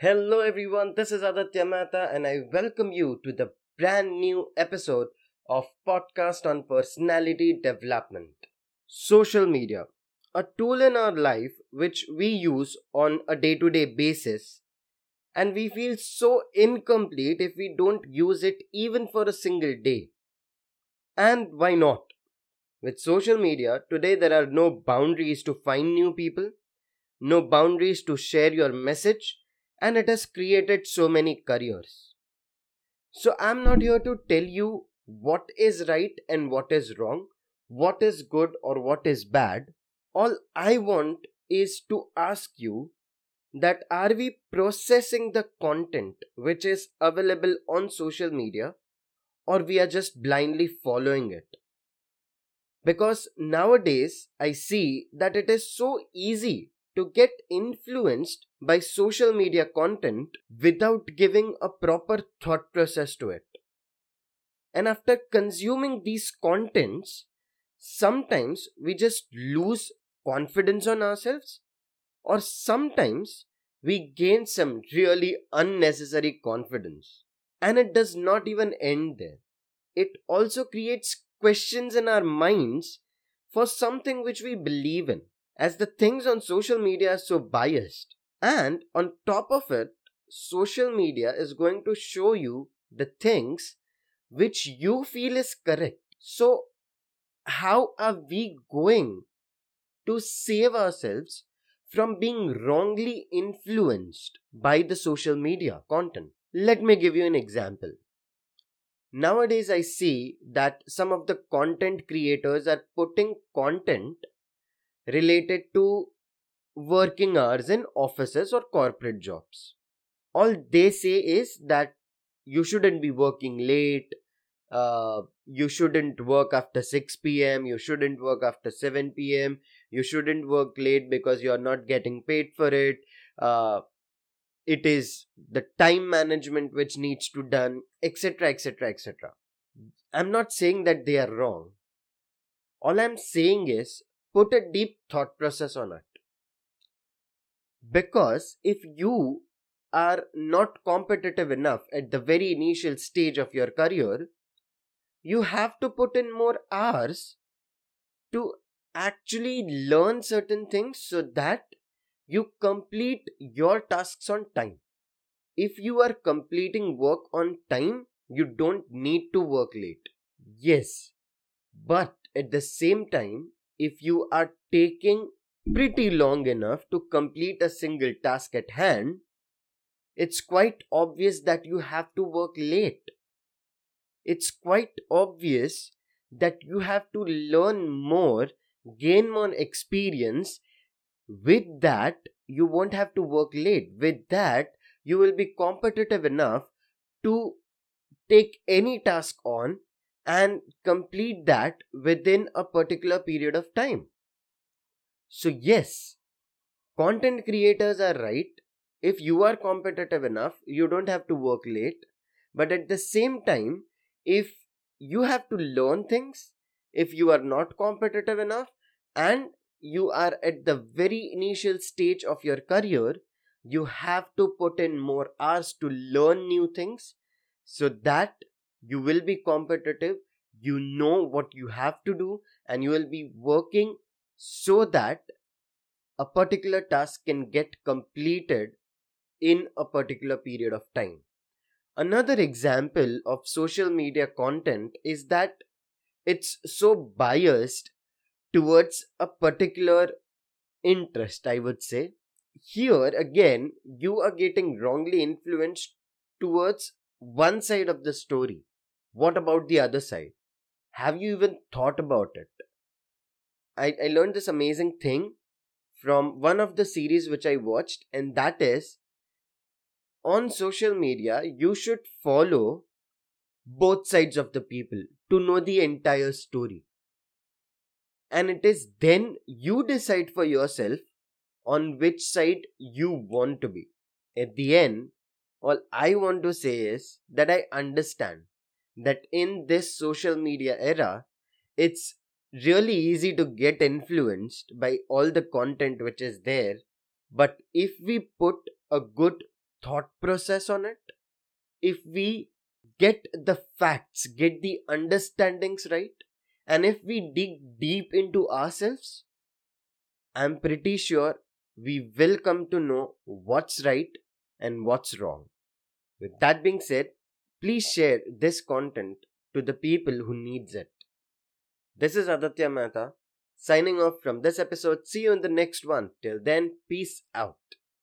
Hello, everyone. This is Aditya Mehta, and I welcome you to the brand new episode of Podcast on Personality Development. Social media, a tool in our life which we use on a day to day basis, and we feel so incomplete if we don't use it even for a single day. And why not? With social media, today there are no boundaries to find new people, no boundaries to share your message and it has created so many careers. So, I'm not here to tell you what is right and what is wrong, what is good or what is bad. All I want is to ask you that are we processing the content which is available on social media or we are just blindly following it because nowadays i see that it is so easy to get influenced by social media content without giving a proper thought process to it. And after consuming these contents, sometimes we just lose confidence on ourselves, or sometimes we gain some really unnecessary confidence. And it does not even end there. It also creates questions in our minds for something which we believe in as the things on social media are so biased. And on top of it, social media is going to show you the things which you feel is correct. So, how are we going to save ourselves from being wrongly influenced by the social media content? Let me give you an example. Nowadays, I see that some of the content creators are putting content related to working hours in offices or corporate jobs. All they say is that you shouldn't be working late, uh, you shouldn't work after 6 pm, you shouldn't work after 7 pm, you shouldn't work late because you're not getting paid for it. Uh, it is the time management which needs to done etc etc etc i'm not saying that they are wrong all i'm saying is put a deep thought process on it. Because if you are not competitive enough at the very initial stage of your career, you have to put in more hours to actually learn certain things so that you complete your tasks on time. If you are completing work on time, you don't need to work late. Yes, but at the same time, if you are taking pretty long enough to complete a single task at hand, it's quite obvious that you have to work late. It's quite obvious that you have to learn more, gain more experience. With that, you won't have to work late. With that, you will be competitive enough to take any task on and complete that within a particular period of time. So, yes, content creators are right. If you are competitive enough, you don't have to work late. But at the same time, if you have to learn things, if you are not competitive enough, and you are at the very initial stage of your career, you have to put in more hours to learn new things so that you will be competitive you know what you have to do and you will be working so that a particular task can get completed in a particular period of time. Another example of social media content is that it's so biased towards a particular interest i would say. Here again you are getting wrongly influenced towards one side of the story what about the other side? Have you even thought about it? I, I learned this amazing thing from one of the series which I watched, and that is on social media, you should follow both sides of the people to know the entire story. And it is then you decide for yourself on which side you want to be. At the end, all I want to say is that I understand that in this social media era, it's really easy to get influenced by all the content which is there. But if we put a good thought process on it, if we get the facts, get the understandings right, and if we dig deep into ourselves, I'm pretty sure we will come to know what's right and what's wrong. With that being said, please share this content to the people who needs it. This is Aditya Mehta signing off from this episode. See you in the next one. Till then, peace out.